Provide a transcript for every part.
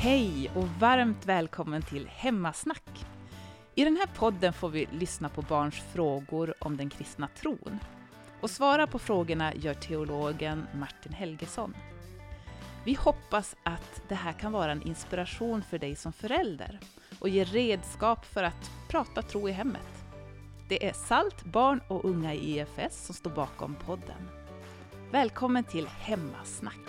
Hej och varmt välkommen till Hemmasnack. I den här podden får vi lyssna på barns frågor om den kristna tron. Och svara på frågorna gör teologen Martin Helgesson. Vi hoppas att det här kan vara en inspiration för dig som förälder och ge redskap för att prata tro i hemmet. Det är SALT, barn och unga i EFS som står bakom podden. Välkommen till Hemmasnack!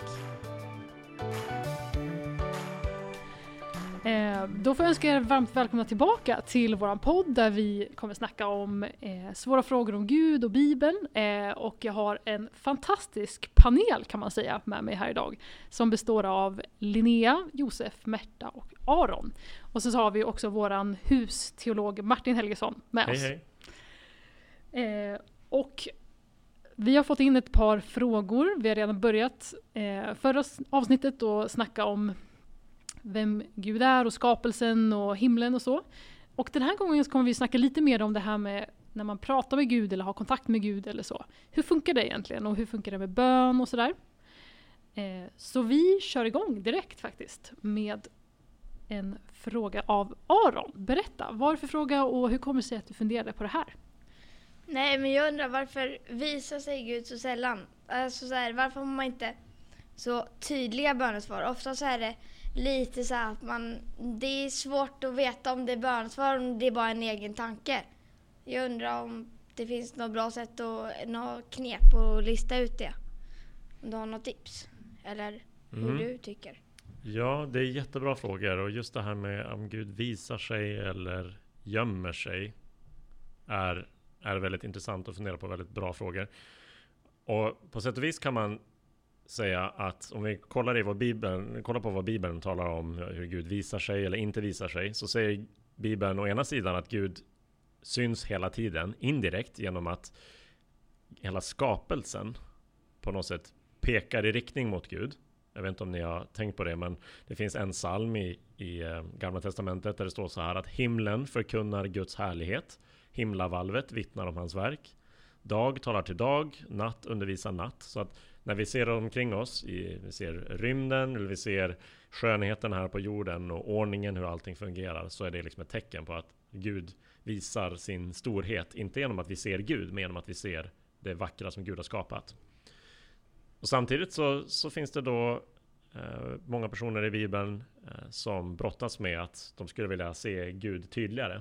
Eh, då får jag önska er varmt välkomna tillbaka till våran podd där vi kommer snacka om eh, svåra frågor om Gud och Bibeln. Eh, och jag har en fantastisk panel kan man säga med mig här idag. Som består av Linnea, Josef, Märta och Aron. Och så har vi också våran husteolog Martin Helgesson med Hej, oss. hej. Eh, och vi har fått in ett par frågor. Vi har redan börjat eh, förra avsnittet och snacka om vem Gud är och skapelsen och himlen och så. Och den här gången så kommer vi snacka lite mer om det här med när man pratar med Gud eller har kontakt med Gud eller så. Hur funkar det egentligen och hur funkar det med bön och sådär? Eh, så vi kör igång direkt faktiskt med en fråga av Aron. Berätta, vad är det för fråga och hur kommer det sig att du funderade på det här? Nej, men jag undrar varför visar sig Gud så sällan? Alltså så här, varför har man inte så tydliga bönesvar? Ofta så är det lite så här att man, det är svårt att veta om det är bönesvar om det är bara en egen tanke. Jag undrar om det finns något bra sätt och något knep att lista ut det. Om du har något tips? Eller hur Mm. du tycker? Ja, det är jättebra frågor och just det här med om Gud visar sig eller gömmer sig är, är väldigt intressant att fundera på. Väldigt bra frågor. Och på sätt och vis kan man säga att om vi kollar, i vad Bibeln, kollar på vad Bibeln talar om hur Gud visar sig eller inte visar sig så säger Bibeln å ena sidan att Gud syns hela tiden indirekt genom att hela skapelsen på något sätt pekar i riktning mot Gud. Jag vet inte om ni har tänkt på det, men det finns en psalm i, i eh, Gamla Testamentet där det står så här att himlen förkunnar Guds härlighet. Himlavalvet vittnar om hans verk. Dag talar till dag, natt undervisar natt. Så att när vi ser omkring oss, i, vi ser rymden, eller vi ser skönheten här på jorden och ordningen, hur allting fungerar, så är det liksom ett tecken på att Gud visar sin storhet. Inte genom att vi ser Gud, men genom att vi ser det vackra som Gud har skapat. Och samtidigt så, så finns det då eh, många personer i Bibeln eh, som brottas med att de skulle vilja se Gud tydligare.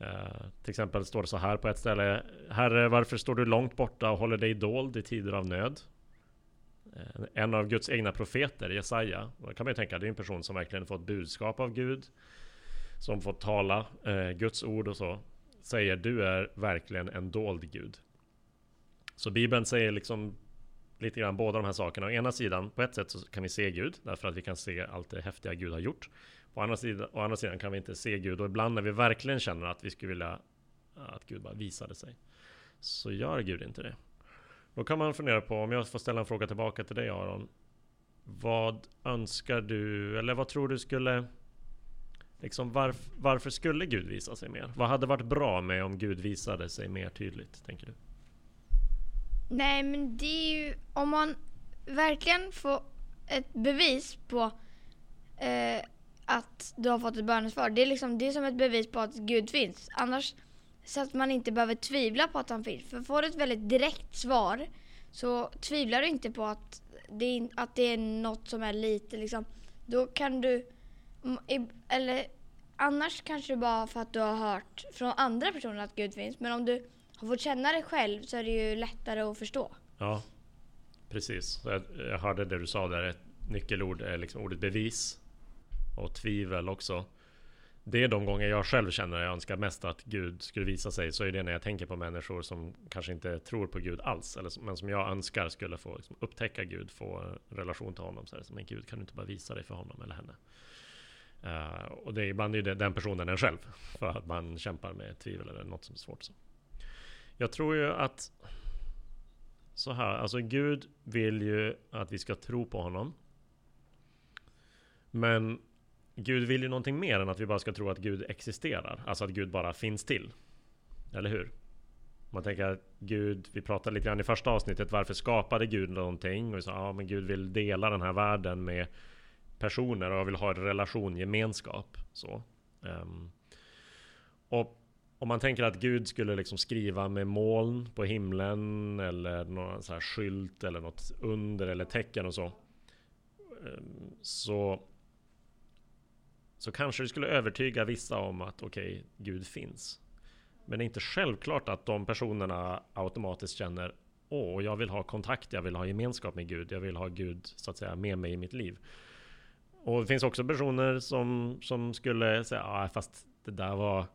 Eh, till exempel står det så här på ett ställe. Herre, varför står du långt borta och håller dig dold i tider av nöd? Eh, en av Guds egna profeter, Jesaja, då kan man ju tänka, det är en person som verkligen fått budskap av Gud. Som fått tala eh, Guds ord och så. Säger, du är verkligen en dold Gud. Så Bibeln säger liksom lite grann båda de här sakerna. Å ena sidan, på ett sätt så kan vi se Gud, därför att vi kan se allt det häftiga Gud har gjort. Å andra sidan, å andra sidan kan vi inte se Gud, och ibland när vi verkligen känner att vi skulle vilja att Gud bara visade sig, så gör Gud inte det. Då kan man fundera på, om jag får ställa en fråga tillbaka till dig Aron. Vad önskar du, eller vad tror du skulle Liksom varf, varför skulle Gud visa sig mer? Vad hade varit bra med om Gud visade sig mer tydligt, tänker du? Nej, men det är ju om man verkligen får ett bevis på eh, att du har fått ett bönesvar. Det är, liksom, det är som ett bevis på att Gud finns. Annars så att man inte behöver tvivla på att han finns. För får du ett väldigt direkt svar så tvivlar du inte på att det är, att det är något som är lite liksom. Då kan du, mm, eller annars kanske bara för att du har hört från andra personer att Gud finns. Men om du har fått känna det själv så är det ju lättare att förstå. Ja, precis. Jag, jag hörde det du sa där. Ett nyckelord är liksom ordet bevis. Och tvivel också. Det är de gånger jag själv känner att jag önskar mest att Gud skulle visa sig. Så är det när jag tänker på människor som kanske inte tror på Gud alls. Eller, som- men som jag önskar skulle få liksom, upptäcka Gud, få relation till honom. Så här, men Gud kan du inte bara visa dig för honom eller henne? Uh, och det är ibland är det den personen en själv. För att man kämpar med tvivel eller något som är svårt. Så. Jag tror ju att så här, alltså Gud vill ju att vi ska tro på honom. Men Gud vill ju någonting mer än att vi bara ska tro att Gud existerar. Alltså att Gud bara finns till. Eller hur? Man tänker att Gud, vi pratade lite grann i första avsnittet, varför skapade Gud någonting? Och vi sa, ja men Gud vill dela den här världen med personer och vill ha en relation, gemenskap. Så. Um, och om man tänker att Gud skulle liksom skriva med moln på himlen eller någon så här skylt eller något under eller tecken och så. Ehm, så så kanske det skulle övertyga vissa om att okej, okay, Gud finns. Men det är inte självklart att de personerna automatiskt känner Åh, jag vill ha kontakt, jag vill ha gemenskap med Gud, jag vill ha Gud så att säga med mig i mitt liv. Och det finns också personer som, som skulle säga, ah, fast det där var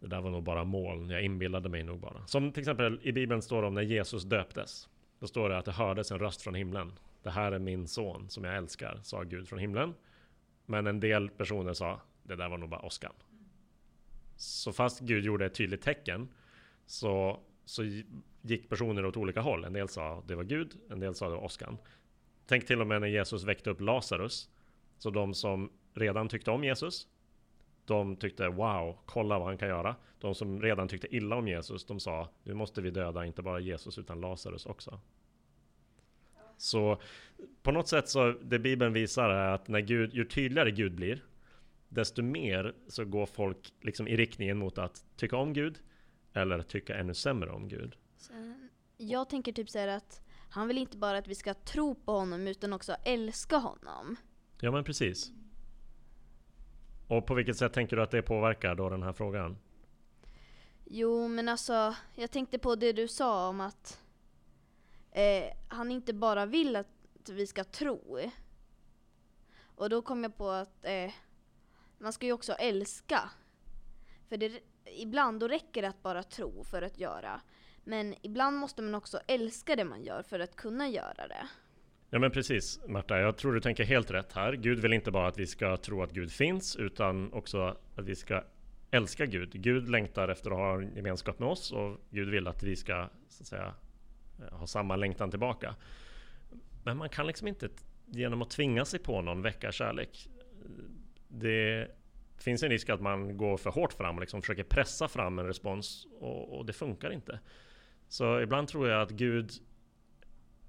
det där var nog bara moln, jag inbillade mig nog bara. Som till exempel i Bibeln står det om när Jesus döptes. Då står det att det hördes en röst från himlen. Det här är min son som jag älskar, sa Gud från himlen. Men en del personer sa, det där var nog bara åskan. Så fast Gud gjorde ett tydligt tecken så, så gick personer åt olika håll. En del sa det var Gud, en del sa det var åskan. Tänk till och med när Jesus väckte upp Lazarus. Så de som redan tyckte om Jesus, de tyckte wow, kolla vad han kan göra. De som redan tyckte illa om Jesus, de sa nu måste vi döda inte bara Jesus utan Lazarus också. Så på något sätt så det Bibeln visar är att när Gud, ju tydligare Gud blir, desto mer så går folk liksom i riktningen mot att tycka om Gud eller tycka ännu sämre om Gud. Sen, jag tänker typ så att han vill inte bara att vi ska tro på honom utan också älska honom. Ja men precis. Och på vilket sätt tänker du att det påverkar då den här frågan? Jo men alltså, jag tänkte på det du sa om att eh, han inte bara vill att vi ska tro. Och då kom jag på att eh, man ska ju också älska. För det, ibland då räcker det att bara tro för att göra. Men ibland måste man också älska det man gör för att kunna göra det. Ja men precis Marta, jag tror du tänker helt rätt här. Gud vill inte bara att vi ska tro att Gud finns utan också att vi ska älska Gud. Gud längtar efter att ha en gemenskap med oss och Gud vill att vi ska så att säga, eh, ha samma längtan tillbaka. Men man kan liksom inte genom att tvinga sig på någon väcka kärlek. Eh, det finns en risk att man går för hårt fram och liksom försöker pressa fram en respons och, och det funkar inte. Så ibland tror jag att Gud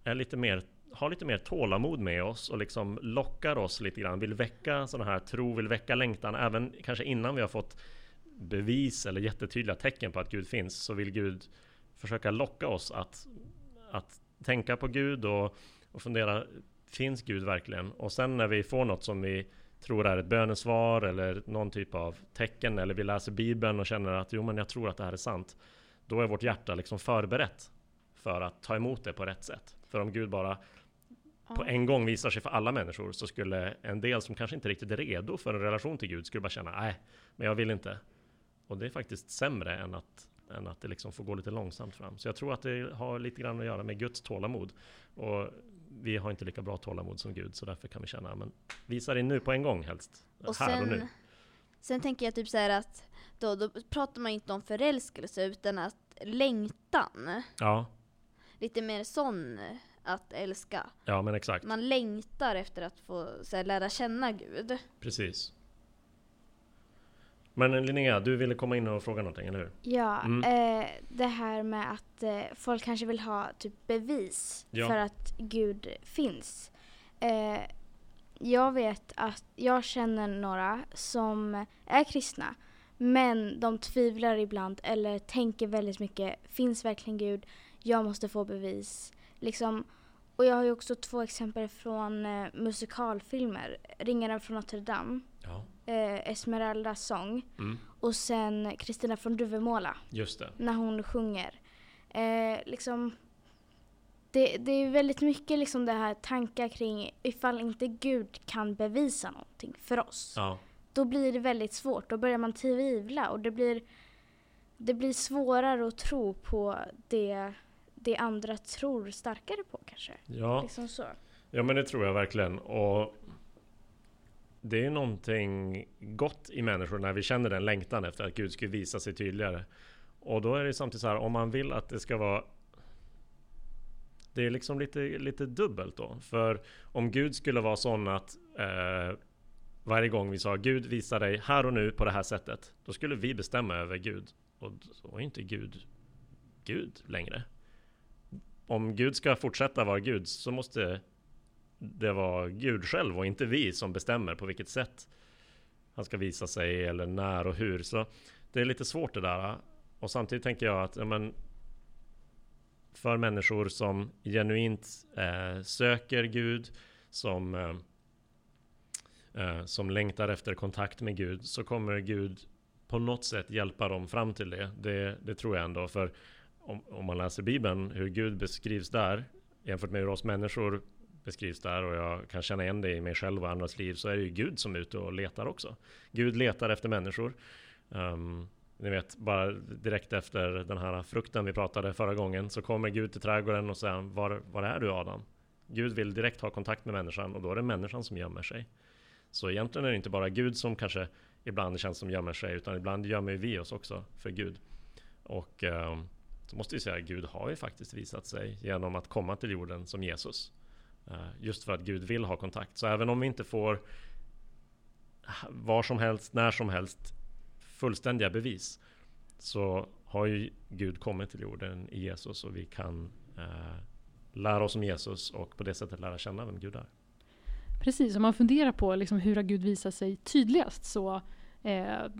är lite mer har lite mer tålamod med oss och liksom lockar oss lite grann, vill väcka sådana här tro, vill väcka längtan, även kanske innan vi har fått bevis eller jättetydliga tecken på att Gud finns, så vill Gud försöka locka oss att, att tänka på Gud och, och fundera, finns Gud verkligen? Och sen när vi får något som vi tror är ett bönesvar eller någon typ av tecken eller vi läser Bibeln och känner att jo men jag tror att det här är sant. Då är vårt hjärta liksom förberett för att ta emot det på rätt sätt. För om Gud bara på en gång visar sig för alla människor så skulle en del som kanske inte riktigt är redo för en relation till Gud skulle bara känna nej, men jag vill inte. Och det är faktiskt sämre än att, än att det liksom får gå lite långsamt fram. Så jag tror att det har lite grann att göra med Guds tålamod. Och vi har inte lika bra tålamod som Gud så därför kan vi känna, men visa det nu på en gång helst. Och här sen, och nu. Sen tänker jag typ så här att då, då pratar man inte om förälskelse utan att längtan. Ja, Lite mer sån att älska. ja men exakt. Man längtar efter att få så här, lära känna Gud. Precis. Men Linnea, du ville komma in och fråga någonting, eller hur? Ja, Mm. eh, det här med att eh, folk kanske vill ha typ bevis Ja. för att Gud finns. Eh, jag vet att jag känner några som är kristna men de tvivlar ibland eller tänker väldigt mycket, finns verkligen Gud? Jag måste få bevis. Liksom, och jag har ju också två exempel från eh, musikalfilmer. Ringaren från Notre Dame, Ja, eh, Esmeraldas sång mm. och sen Kristina från Duvemåla just det. när hon sjunger. Eh, liksom, det, det är väldigt mycket liksom det här tankar kring ifall inte Gud kan bevisa någonting för oss. Ja, Då blir det väldigt svårt. Då börjar man tvivla och det blir, det blir svårare att tro på det, det andra tror starkare på kanske. ja. Liksom så. Ja men det tror jag verkligen. Och det är någonting gott i människor när vi känner den längtan efter att Gud ska visa sig tydligare. Och då är det samtidigt så här, om man vill att det ska vara det är liksom lite, lite dubbelt då. För om Gud skulle vara sån att eh, varje gång vi sa Gud visar dig här och nu på det här sättet. Då skulle vi bestämma över Gud. Och så är inte Gud Gud längre. Om Gud ska fortsätta vara Gud så måste det vara Gud själv och inte vi som bestämmer på vilket sätt han ska visa sig eller när och hur. Så det är lite svårt det där. Och samtidigt tänker jag att ja, men, för människor som genuint eh, söker Gud, som, eh, eh som längtar efter kontakt med Gud, så kommer Gud på något sätt hjälpa dem fram till det. Det, det tror jag ändå. För om, om, man läser Bibeln, hur Gud beskrivs där, jämfört med hur oss människor beskrivs där och jag kan känna igen det i mig själv och andras liv så är det ju Gud som är ute och letar också. Gud letar efter människor. Um, ni vet, bara direkt efter den här frukten vi pratade förra gången så kommer Gud till trädgården och säger var, var är du Adam? Gud vill direkt ha kontakt med människan och då är det människan som gömmer sig. Så egentligen är det inte bara Gud som kanske ibland känns som gömmer sig utan ibland gömmer vi oss också för Gud. Och um, så måste vi säga att Gud har ju faktiskt visat sig genom att komma till jorden som Jesus. Eh, just för att Gud vill ha kontakt. Så även om vi inte får var som helst, när som helst fullständiga bevis så har ju Gud kommit till jorden i Jesus och vi kan eh, lära oss om Jesus och på det sättet lära känna vem Gud är. Precis, om man funderar på liksom hur har Gud visat sig tydligast så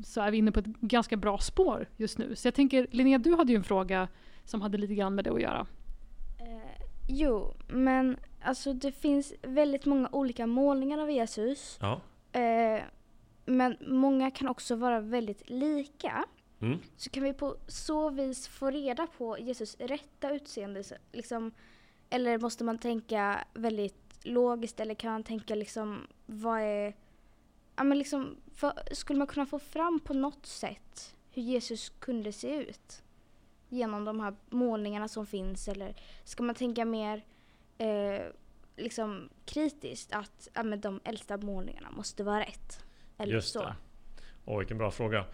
så är vi inne på ett ganska bra spår just nu. Så jag tänker, Linnea, du hade ju en fråga som hade lite grann med det att göra. Eh, jo, men alltså det finns väldigt många olika målningar av Jesus. Ja. Eh, men många kan också vara väldigt lika. Mm. Så kan vi på så vis få reda på Jesus rätta utseende? så Liksom, eller måste man tänka väldigt logiskt eller kan man tänka liksom vad är ja, men liksom, för, skulle man kunna få fram på något sätt hur Jesus kunde se ut? Genom de här målningarna som finns eller ska man tänka mer eh, liksom kritiskt att ja, men de äldsta målningarna måste vara rätt? Eller Just så. det. Åh, vilken bra fråga.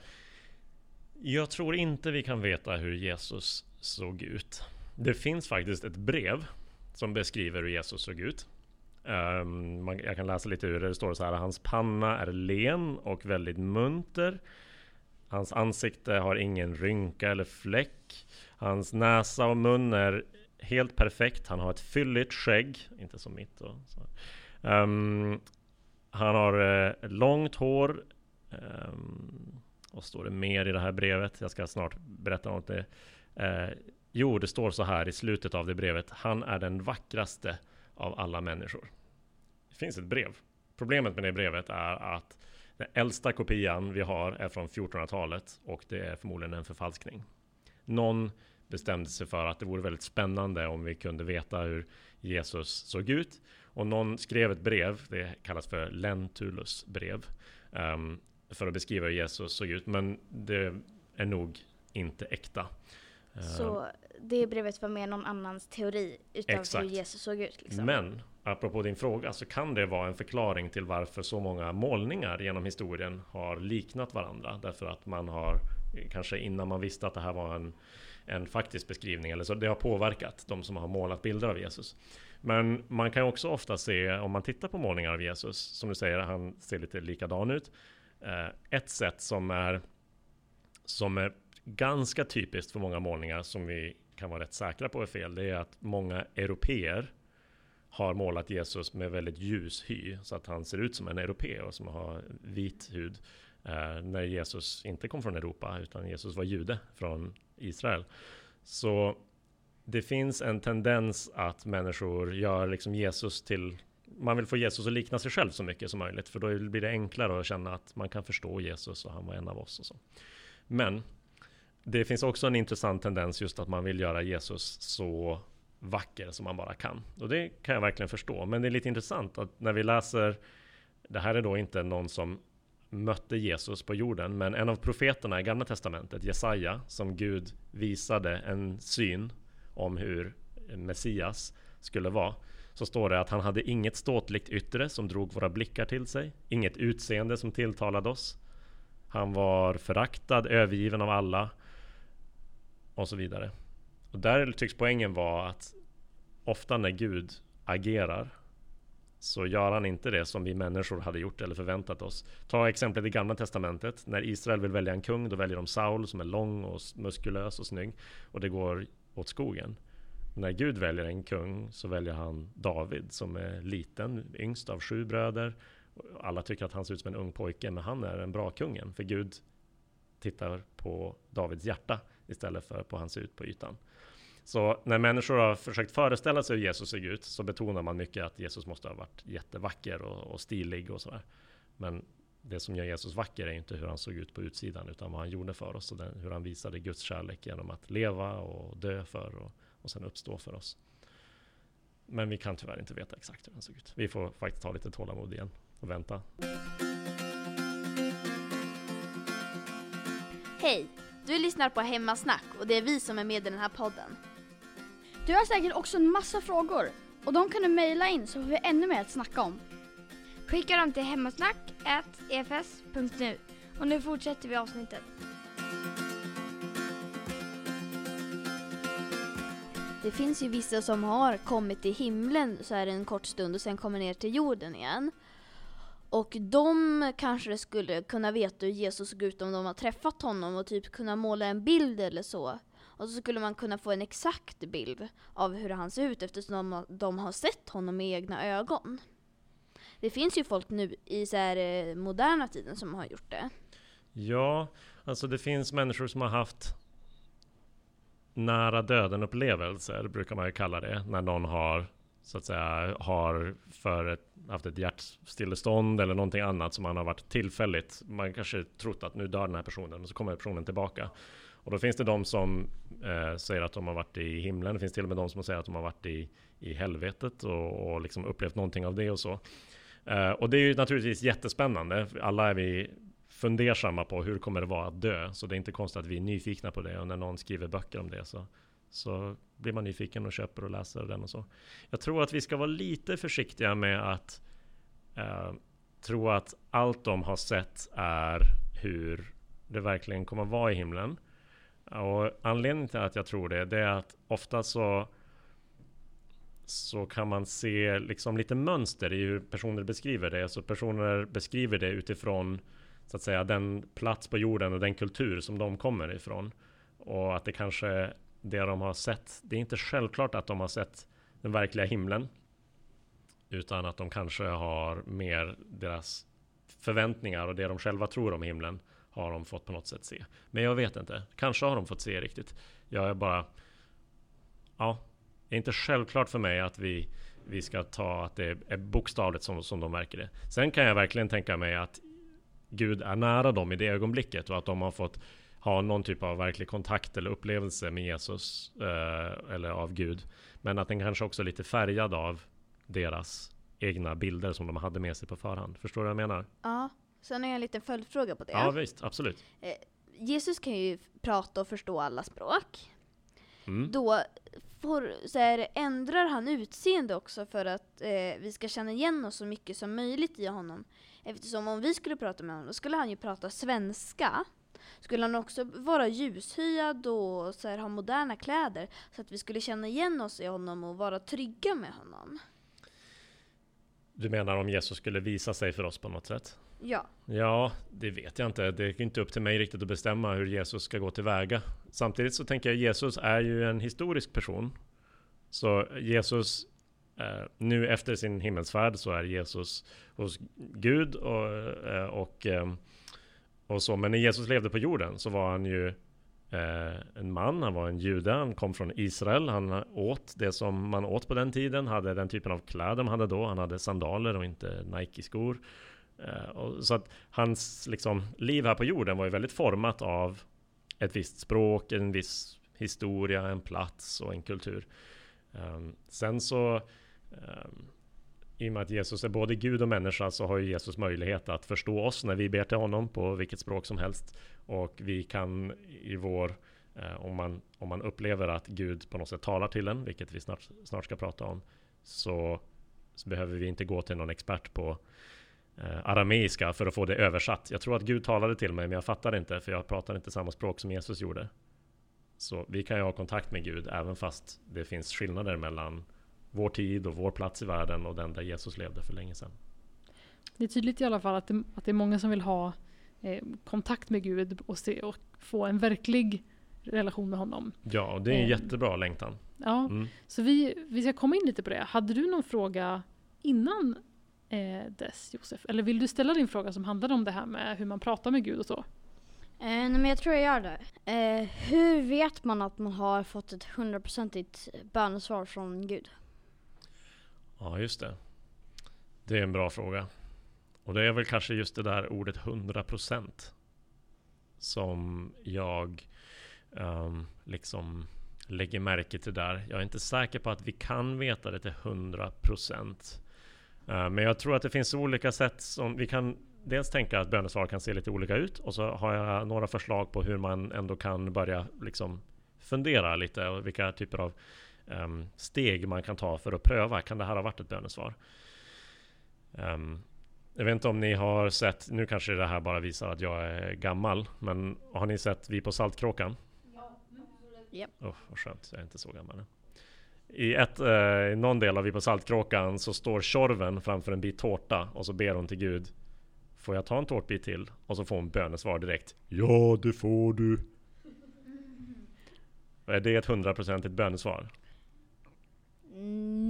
Jag tror inte vi kan veta hur Jesus såg ut. Det finns faktiskt ett brev som beskriver hur Jesus såg ut. Um, man, jag kan läsa lite ur det. Det står så här. Hans panna är len och väldigt munter. Hans ansikte har ingen rynka eller fläck. Hans näsa och mun är helt perfekt. Han har ett fylligt skägg. Inte som mitt. Då, um, han har uh, långt hår. Ehm, um, och står det mer i det här brevet? Jag ska snart berätta om det. Uh, eh, jo, det står så här i slutet av det brevet. Han är den vackraste av alla människor. Det finns ett brev. Problemet med det brevet är att den äldsta kopian vi har är från 1400-talet och det är förmodligen en förfalskning. Någon bestämde sig för att det vore väldigt spännande om vi kunde veta hur Jesus såg ut. Och någon skrev ett brev, det kallas för Lentulus brev, ehm, för att beskriva hur Jesus såg ut. Men det är nog inte äkta. Så det brevet var mer någon annans teori utav Exakt. hur Jesus såg ut? Liksom. Men apropå din fråga så kan det vara en förklaring till varför så många målningar genom historien har liknat varandra. Därför att man har kanske innan man visste att det här var en, en faktisk beskrivning eller så det har påverkat de som har målat bilder av Jesus. Men man kan också ofta se om man tittar på målningar av Jesus som du säger, han ser lite likadan ut. Eh, ett sätt som är som är ganska typiskt för många målningar som vi kan vara rätt säkra på är fel. Det är att många europeer har målat Jesus med väldigt ljus hy så att han ser ut som en europe och som har vit hud. Eh, när Jesus inte kom från Europa utan Jesus var jude från Israel. Så det finns en tendens att människor gör liksom Jesus till man vill få Jesus att likna sig själv så mycket som möjligt för då blir det enklare att känna att man kan förstå Jesus och han var en av oss och så. Men det finns också en intressant tendens just att man vill göra Jesus så vacker som man bara kan. Och det kan jag verkligen förstå. Men det är lite intressant att när vi läser, det här är då inte någon som mötte Jesus på jorden, men en av profeterna i Gamla Testamentet, Jesaja, som Gud visade en syn om hur Messias skulle vara, så står det att han hade inget ståtligt yttre som drog våra blickar till sig, inget utseende som tilltalade oss. Han var föraktad, övergiven av alla och så vidare. Och där tycks poängen vara att ofta när Gud agerar så gör han inte det som vi människor hade gjort eller förväntat oss. Ta exemplet i Gamla Testamentet. När Israel vill välja en kung, då väljer de Saul som är lång och muskulös och snygg. Och det går åt skogen. när Gud väljer en kung så väljer han David som är liten, yngst av sju bröder. Alla tycker att han ser ut som en ung pojke, men han är den bra kungen. För Gud tittar på Davids hjärta istället för på hur han ser ut på ytan. Så när människor har försökt föreställa sig hur Jesus ser ut så betonar man mycket att Jesus måste ha varit jättevacker och, och stilig och sådär. Men det som gör Jesus vacker är inte hur han såg ut på utsidan utan vad han gjorde för oss och den, hur han visade Guds kärlek genom att leva och dö för och, och sen uppstå för oss. Men vi kan tyvärr inte veta exakt hur han såg ut. Vi får faktiskt ha lite tålamod igen och vänta. Hej! Du lyssnar på Hemmasnack och det är vi som är med i den här podden. Du har säkert också en massa frågor och de kan du mejla in så får vi ännu mer att snacka om. Skicka dem till hemmasnack.efs.nu och nu fortsätter vi avsnittet. Det finns ju vissa som har kommit till himlen så här en kort stund och sen kommer ner till jorden igen. Och de kanske skulle kunna veta hur Jesus såg ut om de har träffat honom och typ kunna måla en bild eller så. Och så skulle man kunna få en exakt bild av hur han ser ut eftersom de, de har sett honom med egna ögon. Det finns ju folk nu i så här eh, moderna tiden som har gjort det. Ja, alltså det finns människor som har haft nära döden upplevelser brukar man ju kalla det. När någon har så att säga har för ett, haft ett hjärtstillestånd eller någonting annat som man har varit tillfälligt. Man kanske trott att nu dör den här personen och så kommer personen tillbaka. Och då finns det de som eh, säger att de har varit i himlen. Det finns till och med de som säger att de har varit i, i helvetet och, och liksom upplevt någonting av det och så. Eh, och det är ju naturligtvis jättespännande. Alla är vi fundersamma på hur kommer det vara att dö. Så det är inte konstigt att vi är nyfikna på det och när någon skriver böcker om det så, så blir man nyfiken och köper och läser den och så. Jag tror att vi ska vara lite försiktiga med att eh, tro att allt de har sett är hur det verkligen kommer vara i himlen. Och anledningen till att jag tror det, det är att ofta så så kan man se liksom lite mönster i hur personer beskriver det. Så personer beskriver det utifrån så att säga den plats på jorden och den kultur som de kommer ifrån. Och att det kanske det de har sett, det är inte självklart att de har sett den verkliga himlen. Utan att de kanske har mer deras förväntningar och det de själva tror om himlen har de fått på något sätt se. Men jag vet inte. Kanske har de fått se riktigt. Jag är bara... Ja, det är inte självklart för mig att vi, vi ska ta att det är bokstavligt som, som de märker det. Sen kan jag verkligen tänka mig att Gud är nära dem i det ögonblicket och att de har fått ha någon typ av verklig kontakt eller upplevelse med Jesus eh, eller av Gud. Men att den kanske också är lite färgad av deras egna bilder som de hade med sig på förhand. Förstår du vad jag menar? Ja, sen har jag en liten följdfråga på det. Ja, visst, absolut. Eh, Jesus kan ju prata och förstå alla språk. Mm. Då får, så här, ändrar han utseende också för att eh, vi ska känna igen oss så mycket som möjligt i honom. Eftersom om vi skulle prata med honom, då skulle han ju prata svenska. Skulle han också vara ljushyad och så här, ha moderna kläder så att vi skulle känna igen oss i honom och vara trygga med honom. Du menar om Jesus skulle visa sig för oss på något sätt? Ja. Ja, det vet jag inte. Det är inte upp till mig riktigt att bestämma hur Jesus ska gå tillväga. Samtidigt så tänker jag Jesus är ju en historisk person. Så Jesus, eh, nu efter sin himmelsfärd så är Jesus hos Gud och, eh, och, eh, och så. Men när Jesus levde på jorden så var han ju eh, en man, han var en jude, han kom från Israel, han åt det som man åt på den tiden, hade den typen av kläder man hade då, han hade sandaler och inte Nike-skor. Eh, så att hans liksom, liv här på jorden var ju väldigt format av ett visst språk, en viss historia, en plats och en kultur. Um, sen så um, i och med att Jesus är både Gud och människa så har ju Jesus möjlighet att förstå oss när vi ber till honom på vilket språk som helst. Och vi kan i vår, eh, om, man, om man upplever att Gud på något sätt talar till en, vilket vi snart, snart ska prata om, så, så behöver vi inte gå till någon expert på eh, arameiska för att få det översatt. Jag tror att Gud talade till mig, men jag fattar inte, för jag pratar inte samma språk som Jesus gjorde. Så vi kan ju ha kontakt med Gud, även fast det finns skillnader mellan vår tid och vår plats i världen och den där Jesus levde för länge sedan. Det är tydligt i alla fall att det, att det är många som vill ha eh, kontakt med Gud och, se, och få en verklig relation med honom. Ja, och det är en Eh. jättebra längtan. Ja, Mm. så vi, vi ska komma in lite på det. Hade du någon fråga innan eh, dess, Josef? Eller vill du ställa din fråga som handlade om det här med hur man pratar med Gud och så? Eh, nej men jag tror jag gör det. Eh, hur vet man att man har fått ett hundraprocentigt bönesvar från Gud? Ja, just det. Det är en bra fråga. Och det är väl kanske just det där ordet 100% som jag um, liksom lägger märke till där. Jag är inte säker på att vi kan veta det till 100%. Uh, eh, men jag tror att det finns olika sätt som vi kan dels tänka att bönesvar kan se lite olika ut och så har jag några förslag på hur man ändå kan börja liksom fundera lite och vilka typer av ehm, steg man kan ta för att pröva. Kan det här ha varit ett bönesvar? Ehm, jag vet inte om ni har sett, nu kanske det här bara visar att jag är gammal, men har ni sett Vi på Saltkråkan? Japp. Oh, vad skönt, jag är inte så gammal. I, ett, eh, I någon del av Vi på Saltkråkan så står Tjorven framför en bit tårta och så ber hon till Gud Får jag ta en tårtbit till? Och så får hon bönesvar direkt Ja, det får du! Är det ett hundraprocentigt bönesvar?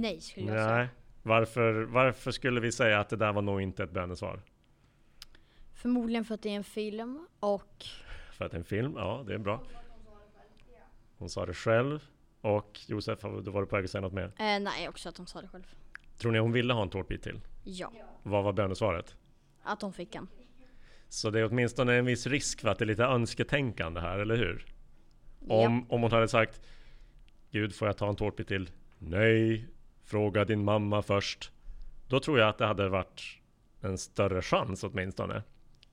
Nej skulle jag säga. Nej. Varför, varför skulle vi säga att det där var nog inte ett bönesvar? Förmodligen för att det är en film och För att det är en film? Ja, det är bra. Hon sa det själv. Och Josef, då var du på väg att säga något mer. eh, nej också att de sa det själv. Tror ni hon ville ha en tårtbit till? Ja, Vad var bönesvaret? att de fick en. Så det är åtminstone en viss risk för att det är lite önsketänkande här, eller hur? Om, om hon hade sagt Gud, får jag ta en tårtbit till? Nej, fråga din mamma först. Då tror jag att det hade varit en större chans åtminstone.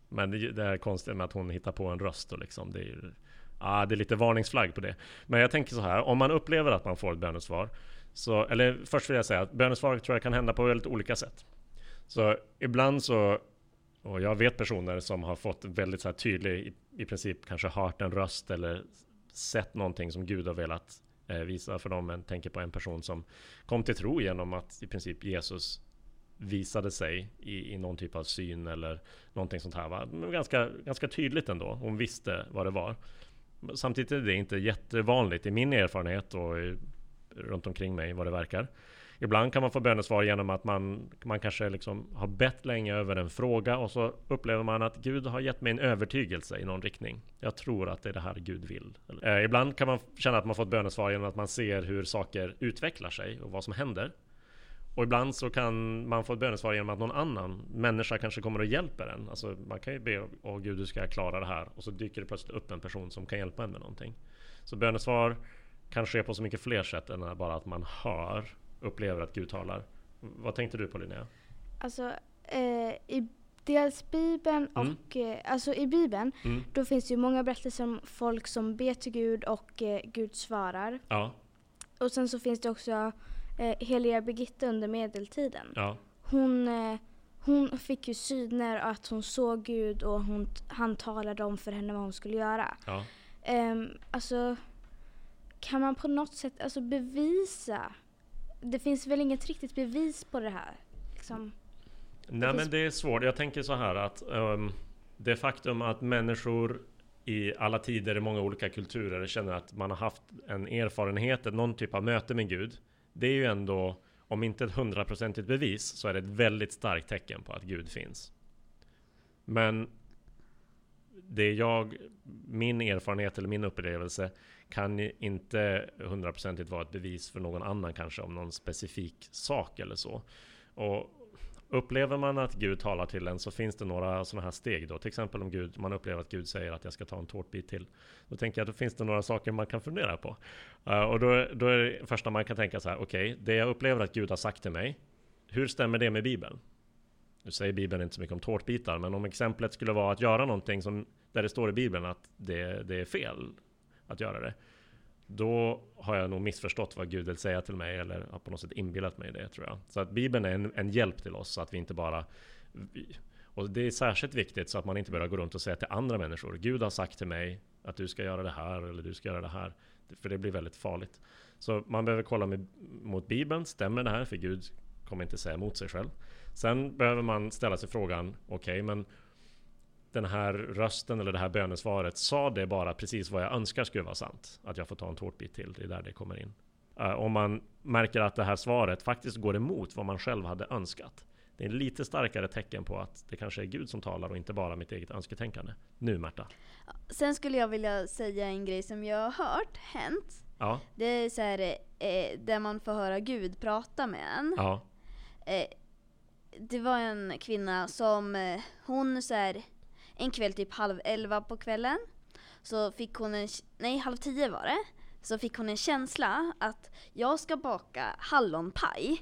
Men det, det är konstigt med att hon hittar på en röst och liksom. Det är, ju- ah, det är lite varningsflagg på det. Men jag tänker så här, om man upplever att man får ett bönesvar. Så, eller först vill jag säga att bönesvar tror jag kan hända på väldigt olika sätt. Så ibland så och jag vet personer som har fått väldigt så här tydlig, i, i princip kanske hört en röst eller sett någonting som Gud har velat Eh, visa för dem. Men tänker på en person som kom till tro genom att i princip Jesus visade sig i, i någon typ av syn eller någonting sånt här. Va? Men ganska, ganska tydligt ändå. Hon visste vad det var. Samtidigt är det inte jättevanligt i min erfarenhet och i, runt omkring mig vad det verkar. Ibland kan man få bönesvar genom att man, man kanske liksom har bett länge över en fråga och så upplever man att Gud har gett mig en övertygelse i någon riktning. Jag tror att det är det här Gud vill. Eh, ibland kan man känna att man fått bönesvar genom att man ser hur saker utvecklar sig och vad som händer. Och ibland så kan man få ett bönesvar genom att någon annan människa kanske kommer och hjälper en. Alltså man kan ju be Åh Gud, du ska klara det här. Och så dyker det plötsligt upp en person som kan hjälpa en med någonting. Så bönesvar kan ske på så mycket fler sätt än bara att man hör, upplever att Gud talar. Vad tänkte du på Linnea? Alltså, eh, i dels Bibeln Mm. och, eh, alltså i Bibeln, Mm. då finns det ju många berättelser om folk som ber till Gud och eh, Gud svarar. Ja, Och sen så finns det också eh, heliga Birgitta under medeltiden. ja, Hon, eh, hon fick ju syner att hon såg Gud och hon, han talade om för henne vad hon skulle göra. ja. Um, alltså, kan man på något sätt alltså, bevisa? Det finns väl inget riktigt bevis på det här? Liksom. Nej finns- men det är svårt. Jag tänker så här att ehm, det faktum att människor i alla tider i många olika kulturer känner att man har haft en erfarenhet, någon typ av möte med Gud. Det är ju ändå, om inte ett hundraprocentigt bevis, så är det ett väldigt starkt tecken på att Gud finns. Men det jag, min erfarenhet eller min upplevelse kan inte hundraprocentigt vara ett bevis för någon annan kanske om någon specifik sak eller så. Och Upplever man att Gud talar till en så finns det några sådana här steg då. Till exempel om Gud, man upplever att Gud säger att jag ska ta en tårtbit till. Då tänker jag att då finns det några saker man kan fundera på. Eh, och då, då är det första man kan tänka så här, okej, det jag upplever att Gud har sagt till mig, hur stämmer det med Bibeln? Nu säger Bibeln inte så mycket om tårtbitar, men om exemplet skulle vara att göra någonting som, där det står i Bibeln att det, det är fel att göra det. Då har jag nog missförstått vad Gud vill säga till mig eller har på något sätt inbillat mig det tror jag. Så att Bibeln är en, en hjälp till oss så att vi inte bara och det är särskilt viktigt så att man inte börjar gå runt och säga till andra människor Gud har sagt till mig att du ska göra det här eller du ska göra det här. För det blir väldigt farligt. Så man behöver kolla med, mot Bibeln, stämmer det här? För Gud kommer inte säga emot sig själv. Sen behöver man ställa sig frågan, okej men den här rösten eller det här bönesvaret sa det bara precis vad jag önskar skulle vara sant. Att jag får ta en tårtbit till, det är där det kommer in. Uh, om man märker att det här svaret faktiskt går emot vad man själv hade önskat. Det är lite starkare tecken på att det kanske är Gud som talar och inte bara mitt eget önsketänkande. Nu Märta. Sen skulle jag vilja säga en grej som jag har hört hänt. Ja. Det är så här, eh, där man får höra Gud prata med en. Ja. Eh, det var en kvinna som, eh, hon så här, en kväll typ halv elva på kvällen, så fick hon en, nej halv tio var det, så fick hon en känsla att jag ska baka hallonpaj.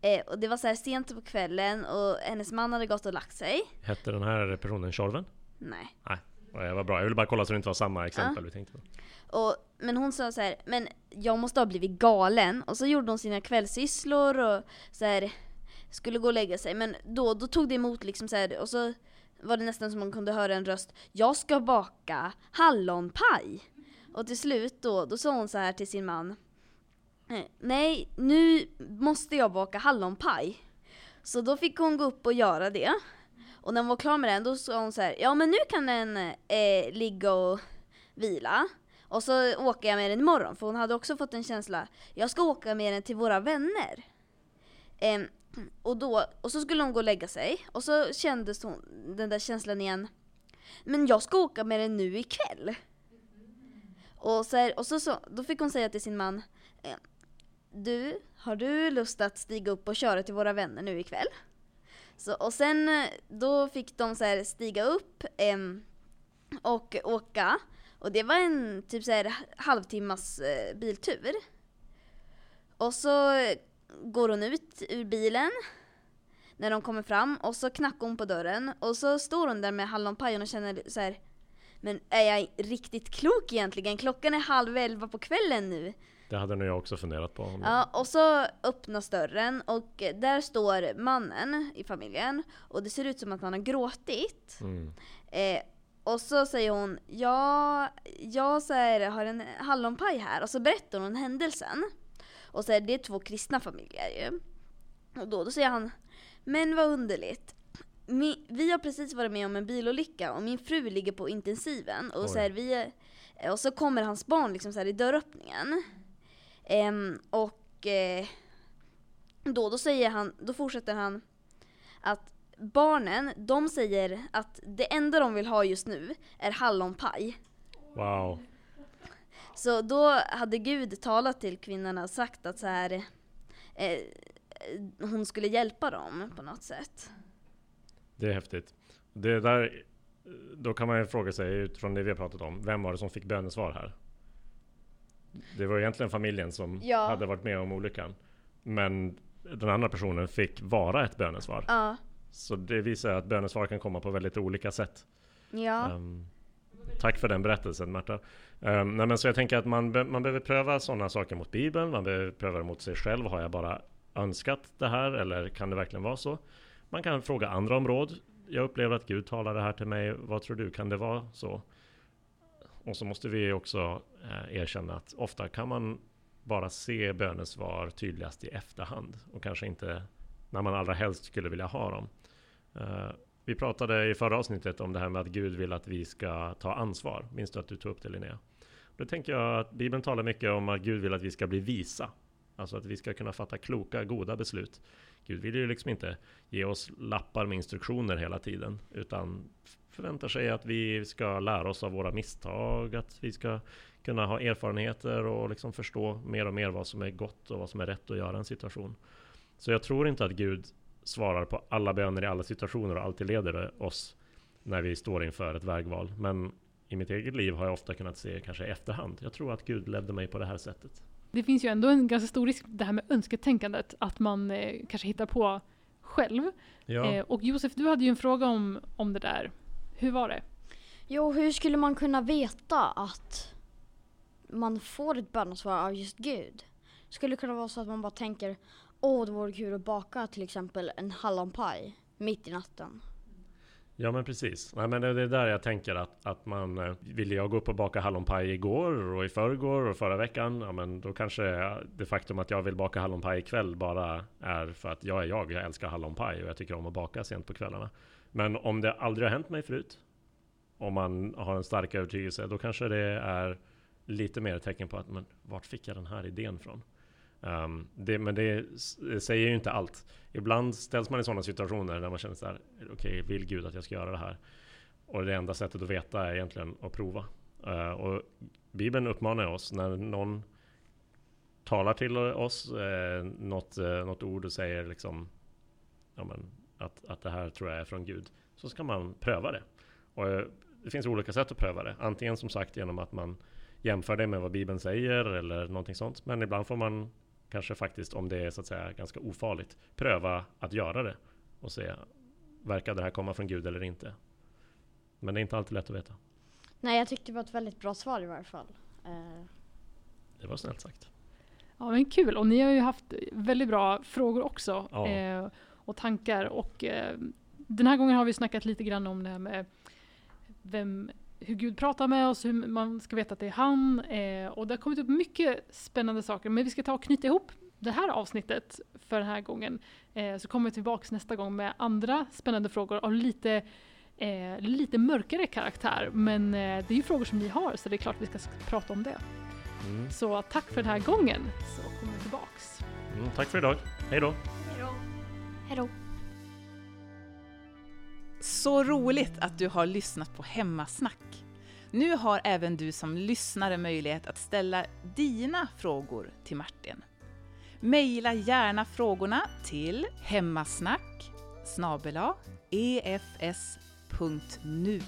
Eh, och det var så här sent på kvällen och hennes man hade gått och lagt sig. Hette den här personen Tjorven? Nej. Nej, det var bra. Jag ville bara kolla så det inte var samma exempel vi tänkte på. Och, men hon sa så här, men jag måste ha blivit galen. Och så gjorde hon sina kvällssysslor och så här, skulle gå och lägga sig. Men då, då tog det emot liksom så här, och så var det nästan som man kunde höra en röst. Jag ska baka hallonpaj. Och till slut då, då sa hon så här till sin man. Eh, nej, nu måste jag baka hallonpaj. Så då fick hon gå upp och göra det. Och när hon var klar med den, då sa hon så här, ja men nu kan den eh, ligga och vila. Och så åker jag med den imorgon, för hon hade också fått en känsla, jag ska åka med den till våra vänner. Eh, Mm. och, då, och så skulle hon gå och lägga sig, och så kändes hon den där känslan igen, men jag ska åka med den nu ikväll. Och, så här, och så, så, då fick hon säga till sin man, eh, du, har du lust att stiga upp och köra till våra vänner nu ikväll? Så, och sen eh, då fick de så här stiga upp eh, och åka. Och det var en typ så här halvtimmas eh, biltur. Och så går hon ut ur bilen när de kommer fram och så knackar hon på dörren och så står hon där med hallonpajen och känner så här. Men är jag riktigt klok egentligen? Klockan är halv elva på kvällen nu. Det hade nog jag också funderat på. Ja, och så öppnas dörren och där står mannen i familjen och det ser ut som att han har gråtit. Mm. Eh, och så säger hon, ja, jag så här, har en hallonpaj här och så berättar hon händelsen. Och så är det två kristna familjer ju. Och då, då säger han, men vad underligt. Vi har precis varit med om en bilolycka och min fru ligger på intensiven och, så, här, vi, och så kommer hans barn liksom så här, i dörröppningen. Ehm, och eh, då, då säger han, då fortsätter han att barnen, de säger att det enda de vill ha just nu är hallonpaj. Wow. Så då hade Gud talat till kvinnorna och sagt att så här, eh, hon skulle hjälpa dem på något sätt. Det är häftigt. Det där, då kan man ju fråga sig utifrån det vi har pratat om. Vem var det som fick bönesvar här? Det var egentligen familjen som Ja. hade varit med om olyckan. Men den andra personen fick vara ett bönesvar. Ja. Så det visar att bönesvar kan komma på väldigt olika sätt. Ja. Ehm, tack för den berättelsen Märta. Um, nej, men så jag tänker att man, be- man behöver pröva sådana saker mot Bibeln. Man behöver pröva det mot sig själv. Har jag bara önskat det här eller kan det verkligen vara så? Man kan fråga andra om råd. Jag upplever att Gud talar det här till mig. Vad tror du? Kan det vara så? Och så måste vi också eh, erkänna att ofta kan man bara se bönesvar tydligast i efterhand och kanske inte när man allra helst skulle vilja ha dem. Uh, vi pratade i förra avsnittet om det här med att Gud vill att vi ska ta ansvar. Minns du att du tog upp det Linnea? Då tänker jag att Bibeln talar mycket om att Gud vill att vi ska bli visa. Alltså att vi ska kunna fatta kloka, goda beslut. Gud vill ju liksom inte ge oss lappar med instruktioner hela tiden. Utan förväntar sig att vi ska lära oss av våra misstag. Att vi ska kunna ha erfarenheter och liksom förstå mer och mer vad som är gott och vad som är rätt att göra i en situation. Så jag tror inte att Gud svarar på alla böner i alla situationer och alltid leder oss när vi står inför ett vägval. Men i mitt eget liv har jag ofta kunnat se kanske i efterhand. Jag tror att Gud ledde mig på det här sättet. Det finns ju ändå en ganska stor risk det här med önsketänkandet, att man eh, kanske hittar på själv. Ja, Eh, och Josef, du hade ju en fråga om, om det där. Hur var det? Jo, hur skulle man kunna veta att man får ett bönesvar av just Gud? Skulle det kunna vara så att man bara tänker Åh, det vore kul att baka till exempel en hallonpaj mitt i natten. Ja men precis. Nej, men det är där jag tänker att, att man eh, ville jag gå upp och baka hallonpaj igår och i förrgår och förra veckan. Ja men då kanske det faktum att jag vill baka hallonpaj ikväll bara är för att jag är jag. Jag älskar hallonpaj och jag tycker om att baka sent på kvällarna. Men om det aldrig har hänt mig förut. Om man har en stark övertygelse. Då kanske det är lite mer tecken på att men vart fick jag den här idén från? Um, det, men det, det säger ju inte allt. Ibland ställs man i sådana situationer där man känner så här, okej, okay, vill Gud att jag ska göra det här? Och det enda sättet att veta är egentligen att prova. Uh, och Bibeln uppmanar oss när någon talar till oss eh, något, eh, något ord och säger liksom ja, men, att, att det här tror jag är från Gud, så ska man pröva det. Och eh, det finns olika sätt att pröva det. Antingen som sagt genom att man jämför det med vad Bibeln säger eller någonting sånt. Men ibland får man kanske faktiskt, om det är så att säga ganska ofarligt, pröva att göra det och se, verkar det här komma från Gud eller inte? Men det är inte alltid lätt att veta. Nej, jag tyckte det var ett väldigt bra svar i varje fall. Uh... Det var snällt sagt. Ja, men kul. Och ni har ju haft väldigt bra frågor också. Ja. Eh, och tankar. Och eh, den här gången har vi snackat lite grann om det här med vem, hur Gud pratar med oss, hur man ska veta att det är han. Eh, och det har kommit upp mycket spännande saker. Men vi ska ta och knyta ihop det här avsnittet för den här gången. Eh, så kommer vi tillbaka nästa gång med andra spännande frågor av lite eh, lite mörkare karaktär. Men eh, det är ju frågor som ni har så det är klart vi ska prata om det. Mm. Så tack för den här gången så kommer vi tillbaks. Mm, tack för idag. Hej då. Hej då. Så roligt att du har lyssnat på Hemmasnack. Nu har även du som lyssnare möjlighet att ställa dina frågor till Martin. Maila gärna frågorna till hemmasnack efs.nu